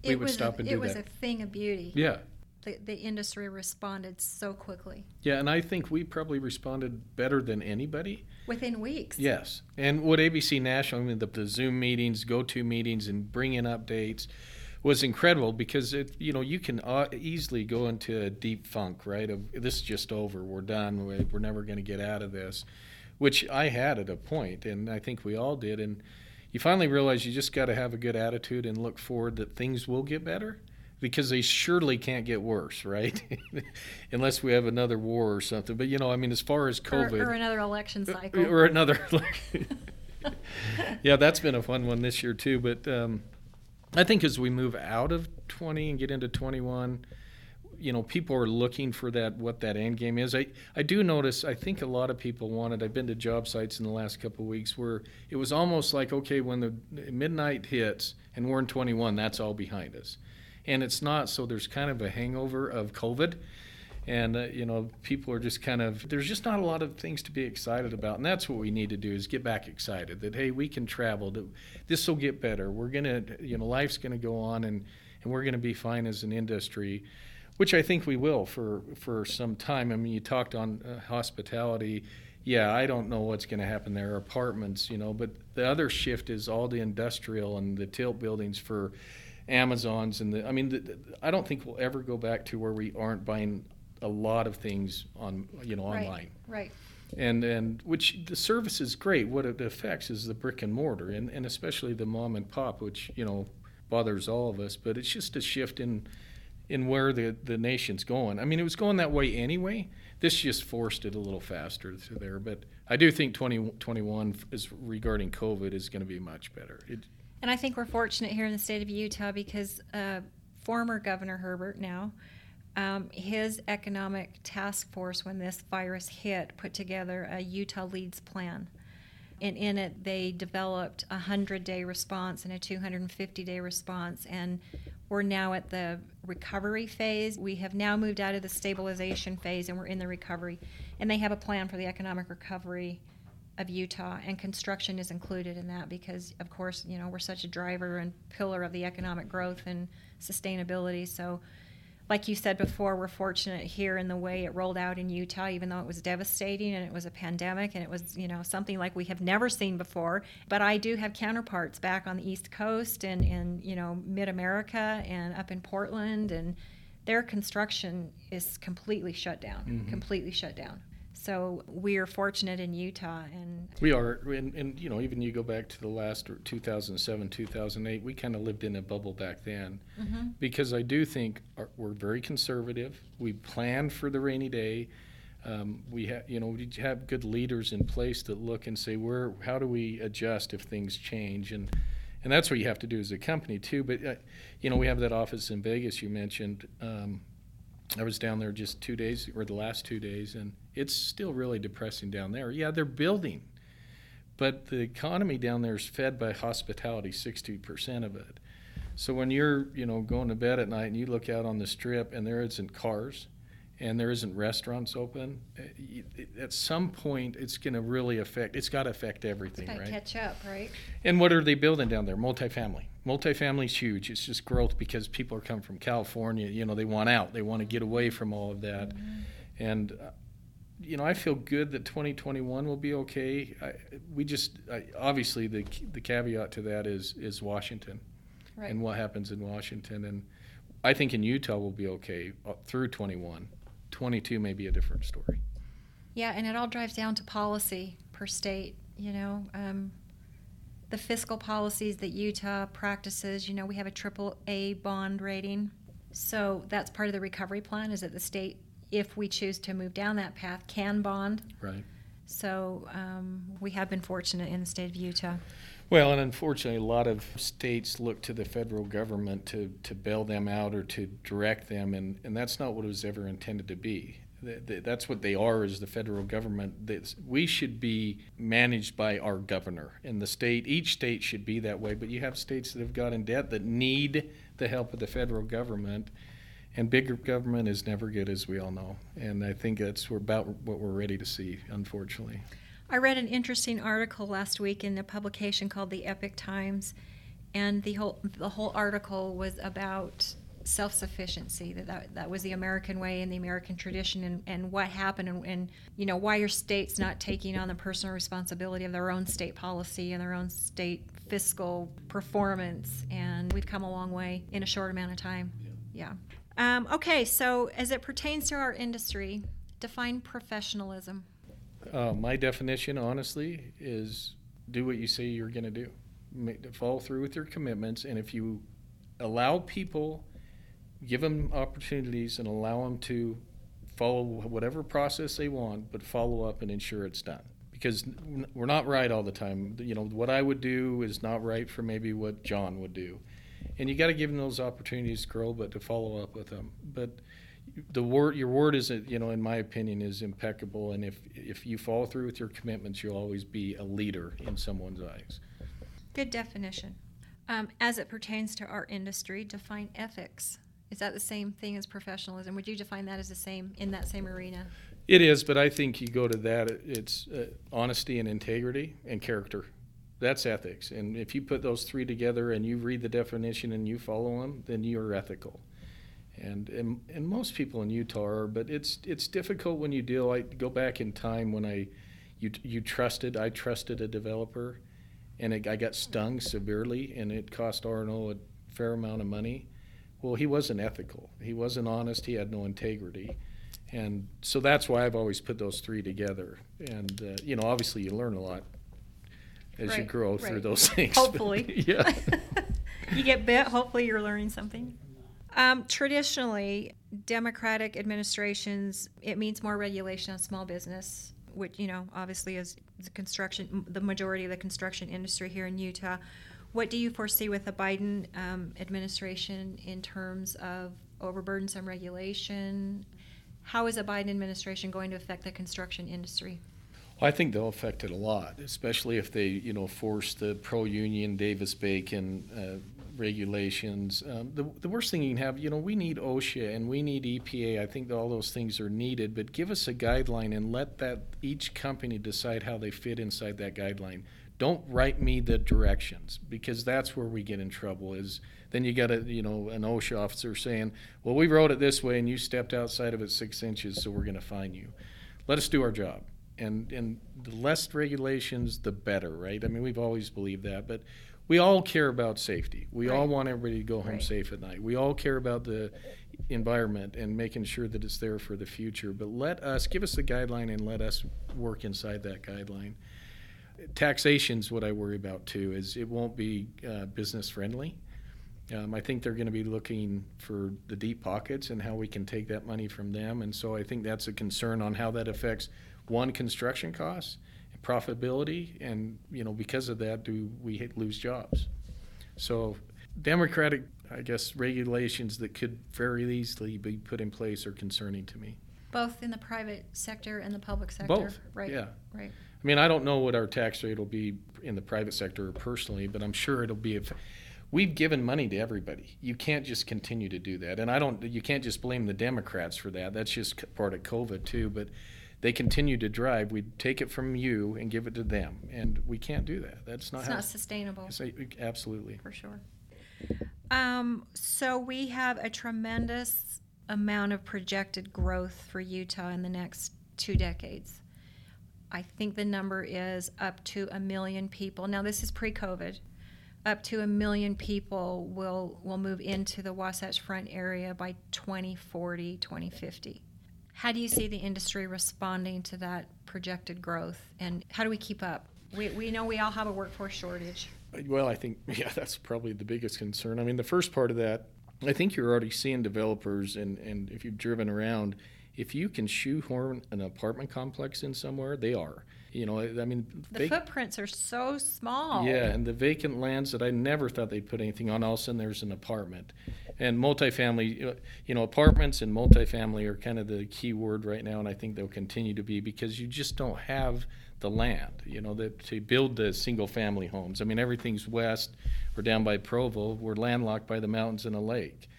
[SPEAKER 2] we
[SPEAKER 1] it
[SPEAKER 2] would
[SPEAKER 1] was
[SPEAKER 2] stop
[SPEAKER 1] a,
[SPEAKER 2] and
[SPEAKER 1] it
[SPEAKER 2] do
[SPEAKER 1] was
[SPEAKER 2] that.
[SPEAKER 1] a thing of beauty.
[SPEAKER 2] Yeah,
[SPEAKER 1] The, the industry responded so quickly
[SPEAKER 2] yeah, and I think we probably responded better than anybody.
[SPEAKER 1] within weeks.
[SPEAKER 2] Yes, and what ABC National, I mean, the, the Zoom meetings, go-to meetings, and bring in updates was incredible because it, you know, you can uh, easily go into a deep funk, right? Of this is just over, we're done, we- we're never going to get out of this, which I had at a point, and I think we all did, and you finally realize you just got to have a good attitude and look forward that things will get better. Because they surely can't get worse, right? Unless we have another war or something. But you know, I mean, as far as
[SPEAKER 1] Or,
[SPEAKER 2] COVID,
[SPEAKER 1] or another election cycle.
[SPEAKER 2] or another. yeah, that's been a fun one this year too. But um, I think as we move out of 20 and get into 21, you know, people are looking for that what that end game is. I I do notice. I think a lot of people wanted. I've been to job sites in the last couple of weeks where it was almost like okay, when the midnight hits and we're in 21, that's all behind us, and it's not. So there's kind of a hangover of COVID and uh, you know people are just kind of there's just not a lot of things to be excited about. And that's what we need to do is get back excited that hey we can travel this will get better. We're gonna you know life's gonna go on and and we're gonna be fine as an industry which i think we will for for some time. I mean you talked on uh, hospitality. Yeah i don't know what's going to happen there apartments you know but the other shift is all the industrial and the tilt buildings for amazons and the i mean the- i don't think we'll ever go back to where we aren't buying a lot of things on you know
[SPEAKER 1] Right.
[SPEAKER 2] online
[SPEAKER 1] Right.
[SPEAKER 2] and and which the service is great what it affects is the brick and mortar and, and especially the mom and pop which you know bothers all of us but it's just a shift in in where the the nation's going i mean it was going that way anyway this just forced it a little faster to there but i do think 2021 is regarding covid is going to be much better it,
[SPEAKER 1] And I think we're fortunate here in the state of Utah because uh, former Governor Herbert now, um, his economic task force, when this virus hit, put together a Utah Leads plan. And in it, they developed a 100 day response and a 250 day response. And we're now at the recovery phase. We have now moved out of the stabilization phase and we're in the recovery. And they have a plan for the economic recovery of Utah, and construction is included in that because, of course, you know, we're such a driver and pillar of the economic growth and sustainability. So, like you said before, we're fortunate here in the way it rolled out in Utah, even though it was devastating and it was a pandemic and it was, you know, something like we have never seen before. But I do have counterparts back on the East Coast and, and you know, mid America and up in Portland, and their construction is completely shut down,
[SPEAKER 2] Mhm.
[SPEAKER 1] completely shut down. So we are fortunate in Utah, and
[SPEAKER 2] We are, and, and you know, even you go back to the last 2007, 2008, we kind of lived in a bubble back then. Because I do think our, we're very conservative. We plan for the rainy day. Um, we have, you know, we have good leaders in place that look and say, where, how do we adjust if things change? And, and that's what you have to do as a company too. But, uh, you know, we have that office in Vegas you mentioned. Um, I was down there just two days, or the last two days, and it's still really depressing down there. Yeah, they're building, but the economy down there is fed by hospitality, 60% of it. So when you're, you know, going to bed at night and you look out on the strip and there isn't cars and there isn't restaurants open, uh, at some point it's going to really affect, it's got to affect everything, right?
[SPEAKER 1] catch up, right?
[SPEAKER 2] And what are they building down there? Multifamily. Multifamily is huge. It's just growth because people are coming from California. You know, they want out. They want to get away from all of that. And, uh, you know, I feel good that 2021 will be okay. I, we just, I, obviously, the, the caveat to that is, is Washington
[SPEAKER 1] Right.
[SPEAKER 2] and what happens in Washington. And I think in Utah we'll be okay uh, through 21. 22 may be a different story.
[SPEAKER 1] Yeah, and it all drives down to policy per state. You know, um, the fiscal policies that Utah practices. You know, we have a triple A bond rating, so that's part of the recovery plan. Is that the state, if we choose to move down that path, can bond.
[SPEAKER 2] Right.
[SPEAKER 1] So um, we have been fortunate in the state of Utah.
[SPEAKER 2] Well, and unfortunately, a lot of states look to the federal government to, to bail them out or to direct them, and, and that's not what it was ever intended to be. That's what they are as the federal government. That we should be managed by our governor. And the state, each state should be that way. But you have states that have got in debt that need the help of the federal government. And bigger government is never good, as we all know. And I think that's about what we're ready to see, unfortunately.
[SPEAKER 1] I read an interesting article last week in a publication called the Epoch Times, and the whole the whole article was about self-sufficiency that, that that was the american way and the american tradition and, and what happened and, and you know why your state's not taking on the personal responsibility of their own state policy and their own state fiscal performance and we've come a long way in a short amount of time yeah, yeah. Um, okay so as it pertains to our industry define professionalism
[SPEAKER 2] uh, my definition honestly is do what you say you're going to do follow through with your commitments and if you allow people give them opportunities and allow them to follow whatever process they want, but follow up and ensure it's done. Because we're not right all the time. You know, what I would do is not right for maybe what John would do. And you got to give them those opportunities to grow, but to follow up with them. But the word, your word is, you know, in my opinion, is impeccable. And if if you follow through with your commitments, you'll always be a leader in someone's eyes.
[SPEAKER 1] Good definition. Um, as it pertains to our industry, define ethics. Is that the same thing as professionalism? Would you define that as the same in that same arena?
[SPEAKER 2] It is, but I think you go to that, it's uh, honesty and integrity and character. That's ethics. And if you put those three together and you read the definition and you follow them, then you're ethical. And, and, and most people in Utah are, but it's, it's difficult when you deal. I go back in time when I, you, you trusted, I trusted a developer, and it, I got stung severely, and it cost R&O a fair amount of money well, he wasn't ethical. He wasn't honest. He had no integrity. And so that's why I've always put those three together. And, uh, you know, obviously you learn a lot as right, you grow right. through those things.
[SPEAKER 1] Hopefully.
[SPEAKER 2] yeah.
[SPEAKER 1] you get bit, hopefully you're learning something. Um, traditionally, Democratic administrations, it means more regulation on small business, which, you know, obviously is the construction, the majority of the construction industry here in Utah. What do you foresee with the Biden um, administration in terms of overburdensome regulation? How is the Biden administration going to affect the construction industry?
[SPEAKER 2] I think they'll affect it a lot, especially if they, you know, force the pro-union Davis-Bacon uh, regulations. Um, the, the worst thing you can have, you know, we need OSHA and we need EPA. I think all those things are needed, but give us a guideline and let that each company decide how they fit inside that guideline don't write me the directions because that's where we get in trouble is then you got a you know an OSHA officer saying well we wrote it this way and you stepped outside of it six inches so we're going to fine you let us do our job and and the less regulations the better right I mean we've always believed that but we all care about safety we right. all want everybody to go home right. safe at night we all care about the environment and making sure that it's there for the future but let us give us the guideline and let us work inside that guideline taxation's what I worry about too. Is it won't be uh, business friendly. Um, I think they're going to be looking for the deep pockets and how we can take that money from them. And so I think that's a concern on how that affects one construction costs, profitability, and you know because of that, do we lose jobs? So democratic, I guess, regulations that could very easily be put in place are concerning to me.
[SPEAKER 1] Both in the private sector and the public sector.
[SPEAKER 2] Both.
[SPEAKER 1] Right.
[SPEAKER 2] Yeah.
[SPEAKER 1] Right.
[SPEAKER 2] I mean, I don't know what our tax rate will be in the private sector personally, but I'm sure it'll be if we've given money to everybody. You can't just continue to do that. And I don't you can't just blame the Democrats for that. That's just part of COVID too, but they continue to drive. We take it from you and give it to them, and we can't do that. That's not
[SPEAKER 1] it's not sustainable.
[SPEAKER 2] absolutely.
[SPEAKER 1] For sure. Um, so we have a tremendous amount of projected growth for Utah in the next two decades. I think the number is up to a million people. Now, this is pre COVID. Up to a million people will, will move into the Wasatch Front area by 2040, 2050. How do you see the industry responding to that projected growth, and how do we keep up? We, we know we all have a workforce shortage.
[SPEAKER 2] Well, I think, yeah, that's probably the biggest concern. I mean, the first part of that, I think you're already seeing developers, and, and if you've driven around, if you can shoehorn an apartment complex in somewhere, they are. You know, I mean,
[SPEAKER 1] the vac- footprints are so small.
[SPEAKER 2] Yeah, and the vacant lands that I never thought they'd put anything on, all of a sudden there's an apartment. And multifamily, you know, apartments and multifamily are kind of the key word right now, and I think they'll continue to be because you just don't have the land, you know, that to build the single family homes. I mean, everything's west or down by Provo. We're landlocked by the mountains and a lake.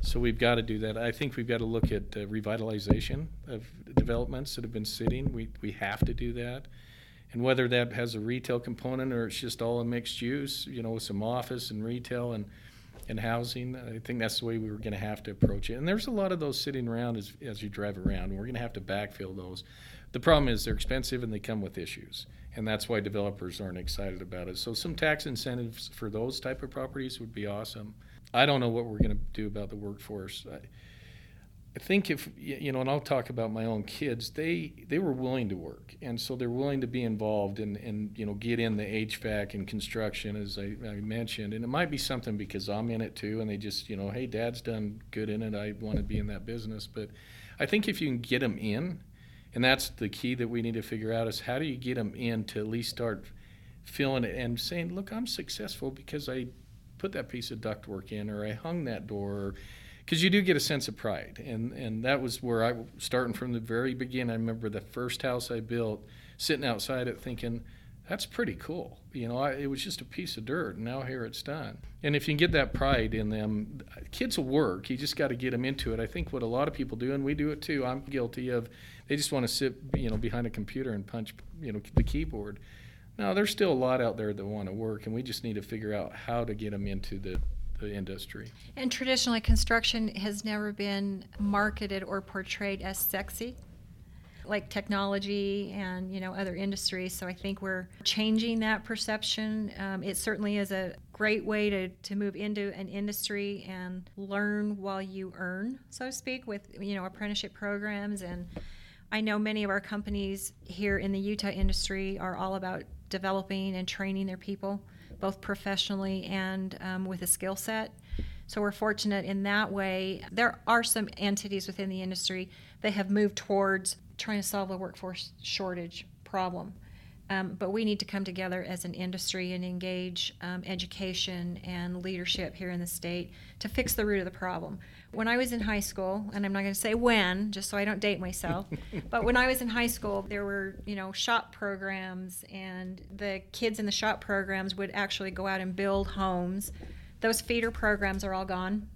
[SPEAKER 2] So we've got to do that. I think we've got to look at uh, revitalization of developments that have been sitting. We, we have to do that. And whether that has a retail component or it's just all a mixed use, you know, with some office and retail and, and housing, I think that's the way we were going to have to approach it. And there's a lot of those sitting around as, as you drive around. We're going to have to backfill those. The problem is they're expensive and they come with issues. And that's why developers aren't excited about it. So some tax incentives for those type of properties would be awesome. I don't know what we're going to do about the workforce. I, I think if you know, and I'll talk about my own kids. They they were willing to work, and so they're willing to be involved and and you know get in the HVAC and construction as I, I, mentioned. And it might be something because I'm in it too, and they just you know, hey, Dad's done good in it. I want to be in that business. But I think if you can get them in, and that's the key that we need to figure out is how do you get them in to at least start feeling it and saying, look, I'm successful because I put that piece of ductwork in or I hung that door because you do get a sense of pride. And and that was where I starting from the very beginning I remember the first house I built sitting outside it thinking that's pretty cool. You know I, it was just a piece of dirt and now here it's done. And if you can get that pride in them kids will work. You just got to get them into it. I think what a lot of people do and we do it too I'm guilty of they just want to sit you know behind a computer and punch you know the keyboard now, there's still a lot out there that want to work, and we just need to figure out how to get them into the, the industry.
[SPEAKER 1] And traditionally, construction has never been marketed or portrayed as sexy like technology and you know other industries. So i think we're changing that perception. Um, it certainly is a great way to, to move into an industry and learn while you earn so to speak with you know apprenticeship programs. And i know many of our companies here in the utah industry are all about developing and training their people, both professionally and um, with a skill set. So we're fortunate in that way. There are some entities within the industry that have moved towards trying to solve the workforce shortage problem. Um, but we need to come together as an industry and engage um, education and leadership here in the state to fix the root of the problem. When I was in high school, and I'm not going to say when, just so I don't date myself, but when I was in high school, there were you know shop programs, and the kids in the shop programs would actually go out and build homes. Those feeder programs are all gone.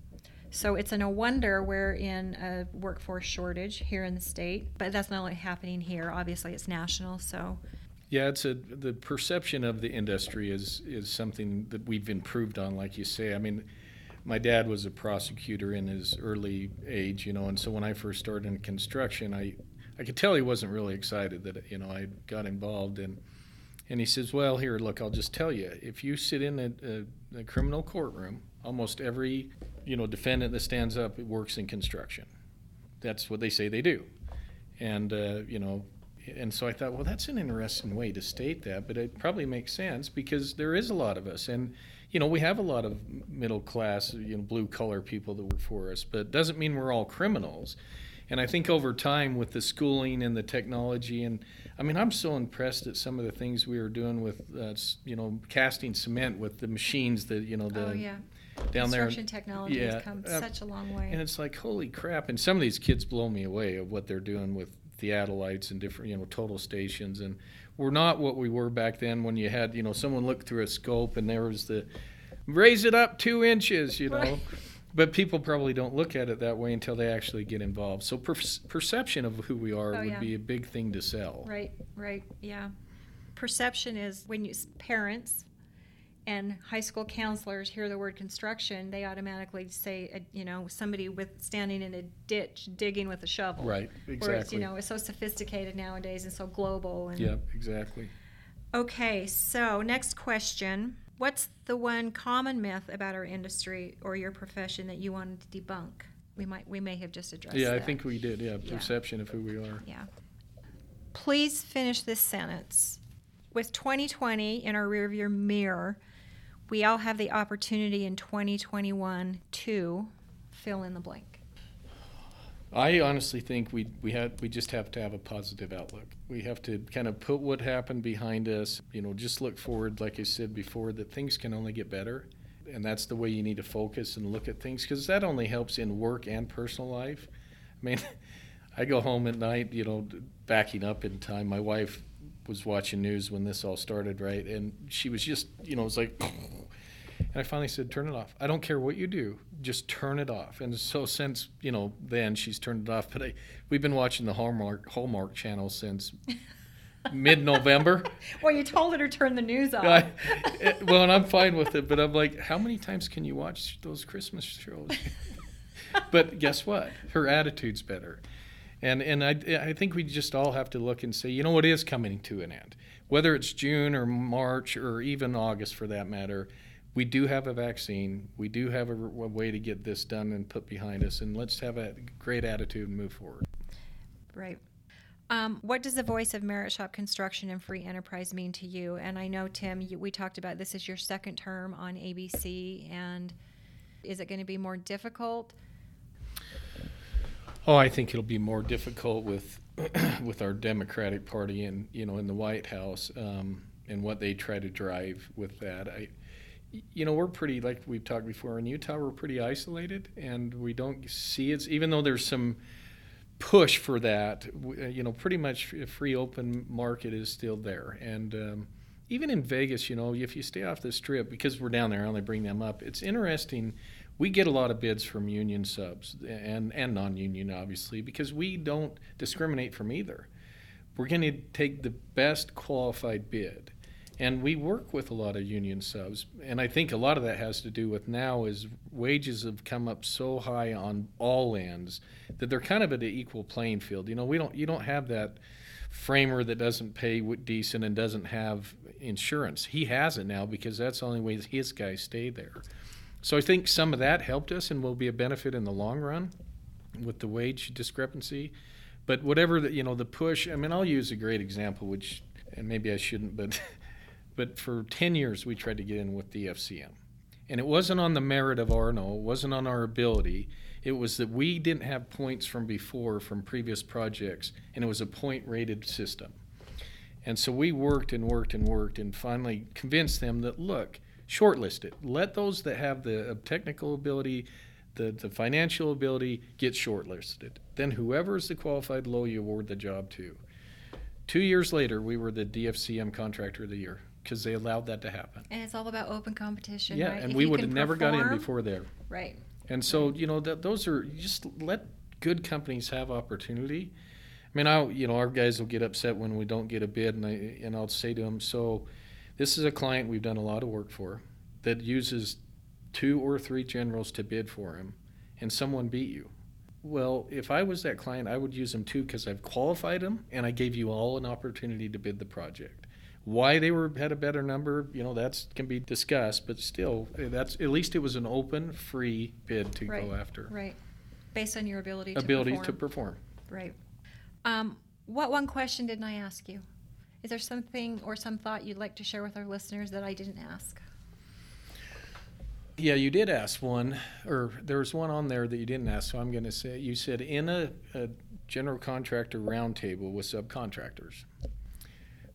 [SPEAKER 1] So it's a no wonder we're in a workforce shortage here in the state, but that's not only happening here. Obviously, it's national. So
[SPEAKER 2] yeah, it's a the perception of the industry is is something that we've improved on, like you say. I mean, my dad was a prosecutor in his early age, you know, and so when I first started in construction, I I could tell he wasn't really excited that you know I got involved and and he says, well, here, look, I'll just tell you, if you sit in a, a, a criminal courtroom, almost every you know defendant that stands up works in construction. That's what they say they do, and uh, you know and so I thought, well, that's an interesting way to state that, but it probably makes sense because there is a lot of us, and you know, we have a lot of middle class, you know, blue collar people that work for us, but it doesn't mean we're all criminals. And I think over time, with the schooling and the technology, and I mean, I'm so impressed at some of the things we were doing with, uh, you know, casting cement with the machines that you know the.
[SPEAKER 1] Oh, yeah
[SPEAKER 2] down there.
[SPEAKER 1] Construction technology yeah, has come uh, such a long way.
[SPEAKER 2] And it's like, holy crap! And some of these kids blow me away of what they're doing with theodolites and different, you know, total stations. And we're not what we were back then when you had, you know, someone looked through a scope and there was the raise it up two inches, you know. Right. But people probably don't look at it that way until they actually get involved. So per- perception of who we are oh, would yeah. be a big thing to sell.
[SPEAKER 1] Right, right, yeah. Perception is when you parents and high school counselors hear the word construction, they automatically say, uh, you know, somebody with standing in a ditch digging with a shovel.
[SPEAKER 2] Right, exactly.
[SPEAKER 1] Whereas, you know, it's so sophisticated nowadays and so global. And
[SPEAKER 2] yep, exactly.
[SPEAKER 1] Okay, so next question. What's the one common myth about our industry or your profession that you wanted to debunk? We might we may have just addressed
[SPEAKER 2] Yeah,
[SPEAKER 1] that.
[SPEAKER 2] I think we did. Yeah, perception yeah. of who we are.
[SPEAKER 1] Yeah. Please finish this sentence. With 2020 in our rearview mirror, we all have the opportunity in 2021 to fill in the blank.
[SPEAKER 2] I honestly think we we had we just have to have a positive outlook. We have to kind of put what happened behind us. You know, just look forward, like I said before, that things can only get better, and that's the way you need to focus and look at things because that only helps in work and personal life. I mean, I go home at night, you know, backing up in time. My wife was watching news when this all started, right, and she was just, you know, it was like. And I finally said, turn it off. I don't care what you do, just turn it off. And so since, you know, then she's turned it off. But I, we've been watching the Hallmark, Hallmark channel since mid November.
[SPEAKER 1] well, you told her to turn the news off.
[SPEAKER 2] I, it, well, and I'm fine with it. But I'm like, how many times can you watch those Christmas shows? but guess what? Her attitude's better. And, and I, I think we just all have to look and say, you know, what is coming to an end. Whether it's June or March or even August for that matter, we do have a vaccine. We do have a, a, way to get this done and put behind us, and let's have a great attitude and move forward.
[SPEAKER 1] Right. Um, what does the voice of Merit Shop Construction and Free Enterprise mean to you? And I know, Tim, you, we talked about this is your second term on ABC, and is it going to be more difficult?
[SPEAKER 2] Oh, I think it'll be more difficult with with our Democratic Party and you know in the White House um, and what they try to drive with that. I you know, we're pretty, like we've talked before in Utah, we're pretty isolated and we don't see it, even though there's some push for that, uh, you know, pretty much a free open market is still there. And um, even in Vegas, you know, if you stay off the strip, because we're down there, I only bring them up, it's interesting. We get a lot of bids from union subs and, and non union, obviously, because we don't discriminate from either. We're going to take the best qualified bid. And we work with a lot of union subs and i think a lot of that has to do with now is wages have come up so high on all ends that they're kind of at an equal playing field. You know we don't you don't have that framer that doesn't pay decent and doesn't have insurance. He has it now because that's the only way his guys stay there so i think some of that helped us and will be a benefit in the long run with the wage discrepancy but whatever the you know the push i mean i'll use a great example which and maybe i shouldn't but but for 10 years we tried to get in with the FCM. And it wasn't on the merit of R&O, it wasn't on our ability. It was that we didn't have points from before from previous projects, and it was a point rated system. And so we worked and worked and worked and finally convinced them that look, shortlist it. Let those that have the uh, technical ability, the, the financial ability get shortlisted. Then whoever is the qualified low, you award the job to. Two years later, we were the DFCM Contractor of the Year because they allowed that to happen.
[SPEAKER 1] And it's all about open competition.
[SPEAKER 2] Yeah,
[SPEAKER 1] right?
[SPEAKER 2] and
[SPEAKER 1] if
[SPEAKER 2] we would have never
[SPEAKER 1] perform,
[SPEAKER 2] got in before there.
[SPEAKER 1] Right.
[SPEAKER 2] And so you know that those are just let good companies have opportunity. I mean, I you know our guys will get upset when we don't get a bid, and I and I'll say to them, so this is a client we've done a lot of work for that uses two or three generals to bid for him, and someone beat you. Well, if I was that client, I would use them too because I've qualified them and I gave you all an opportunity to bid the project. Why they were had a better number, you know, that's can be discussed, but still, eh, that's at least it was an open, free bid to
[SPEAKER 1] right.
[SPEAKER 2] go after.
[SPEAKER 1] Right. Based on your ability to
[SPEAKER 2] ability
[SPEAKER 1] perform.
[SPEAKER 2] to perform.
[SPEAKER 1] Right. Um, what one question didn't I ask you? Is there something or some thought you'd like to share with our listeners that I didn't ask?
[SPEAKER 2] Yeah, you did ask one, or there was one on there that you didn't ask. So I'm going to say you said in a, a general contractor roundtable with subcontractors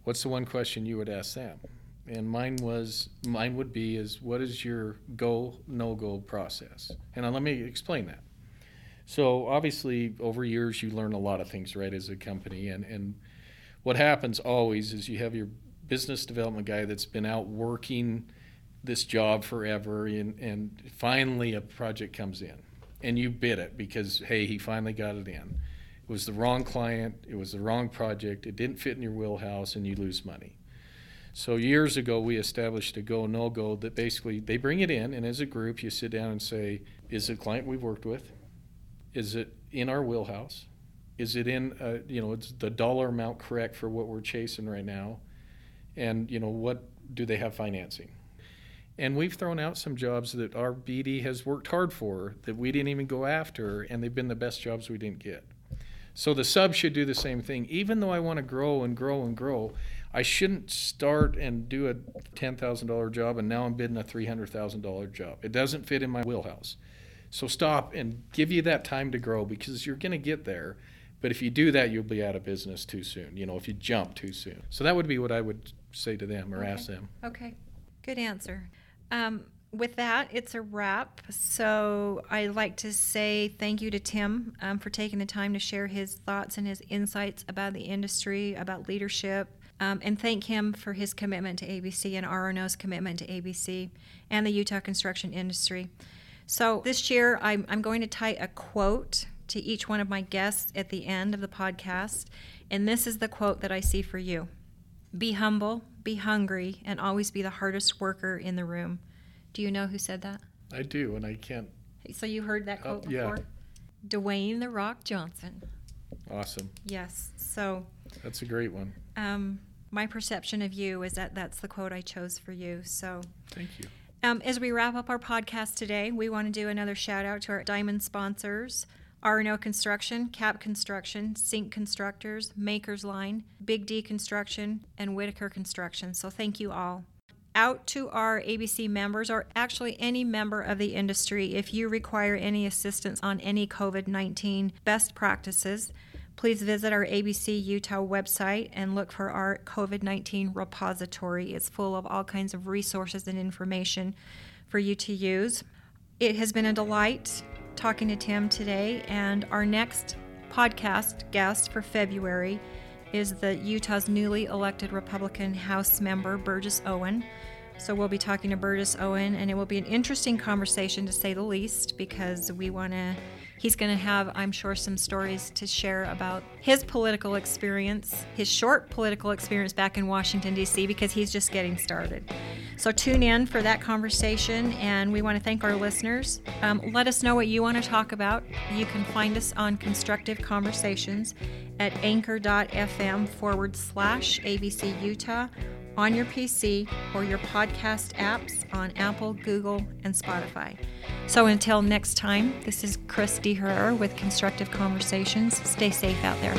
[SPEAKER 2] what's the one question you would ask them? And mine was, mine would be is what is your go, no go process? And let me explain that. So obviously over years you learn a lot of things, right, as a company. And, and what happens always is you have your business development guy that's been out working this job forever and, and finally a project comes in and you bid it because hey he finally got it in it was the wrong client, it was the wrong project, it didn't fit in your wheelhouse, and you lose money. So years ago, we established a go no go that basically they bring it in, and as a group, you sit down and say, "Is it a client we've worked with? Is it in our wheelhouse? Is it in, uh, you know, it's the dollar amount correct for what we're chasing right now? And you know, what do they have financing?" And we've thrown out some jobs that our BD has worked hard for that we didn't even go after, and they've been the best jobs we didn't get. So the sub should do the same thing. Even though I want to grow and grow and grow, I shouldn't start and do a $10,000 job and now I'm bidding a $300,000 job. It doesn't fit in my wheelhouse. So stop and give you that time to grow because you're going to get there. But if you do that, you'll be out of business too soon, you know, if you jump too soon. So that would be what I would say to them or
[SPEAKER 1] Okay.
[SPEAKER 2] ask them.
[SPEAKER 1] Okay, good answer. Um, with that, it's a wrap. So I'd like to say thank you to Tim um, for taking the time to share his thoughts and his insights about the industry, about leadership, um, and thank him for his commitment to ABC and R&O's commitment to ABC and the Utah construction industry. So this year, I'm, I'm going to tie a quote to each one of my guests at the end of the podcast. And this is the quote that I see for you Be humble, be hungry, and always be the hardest worker in the room. Do you know who said that?
[SPEAKER 2] I do, and I can't.
[SPEAKER 1] So you heard that
[SPEAKER 2] Oh,
[SPEAKER 1] quote
[SPEAKER 2] yeah.
[SPEAKER 1] before? Dwayne The Rock Johnson.
[SPEAKER 2] Awesome.
[SPEAKER 1] Yes. So
[SPEAKER 2] That's a great one.
[SPEAKER 1] um, my perception of you is that that's the quote I chose for you. So
[SPEAKER 2] Thank you.
[SPEAKER 1] Um, as we wrap up our podcast today, we want to do another shout out to our diamond sponsors R&O Construction, Cap Construction, Sink Constructors, Makers Line, Big D Construction, and Whitaker Construction. So thank you all. Out to our ABC members, or actually any member of the industry, if you require any assistance on any COVID 19 best practices, please visit our ABC Utah website and look for our COVID 19 repository. It's full of all kinds of resources and information for you to use. It has been a delight talking to Tim today, and our next podcast guest for February is the Utah's newly elected Republican House member, Burgess Owen. So we'll be talking to Burgess Owen, and it will be an interesting conversation to say the least because we want to. He's going to have, I'm sure, some stories to share about his political experience, his short political experience back in Washington, D.C., because he's just getting started. So tune in for that conversation, and we want to thank our listeners. Um, let us know what you want to talk about. You can find us on Constructive Conversations at anchor.fm forward slash ABC Utah on your PC or your podcast apps on Apple, Google, and Spotify. So until next time, this is Chris D. Herrera with Constructive Conversations. Stay safe out there.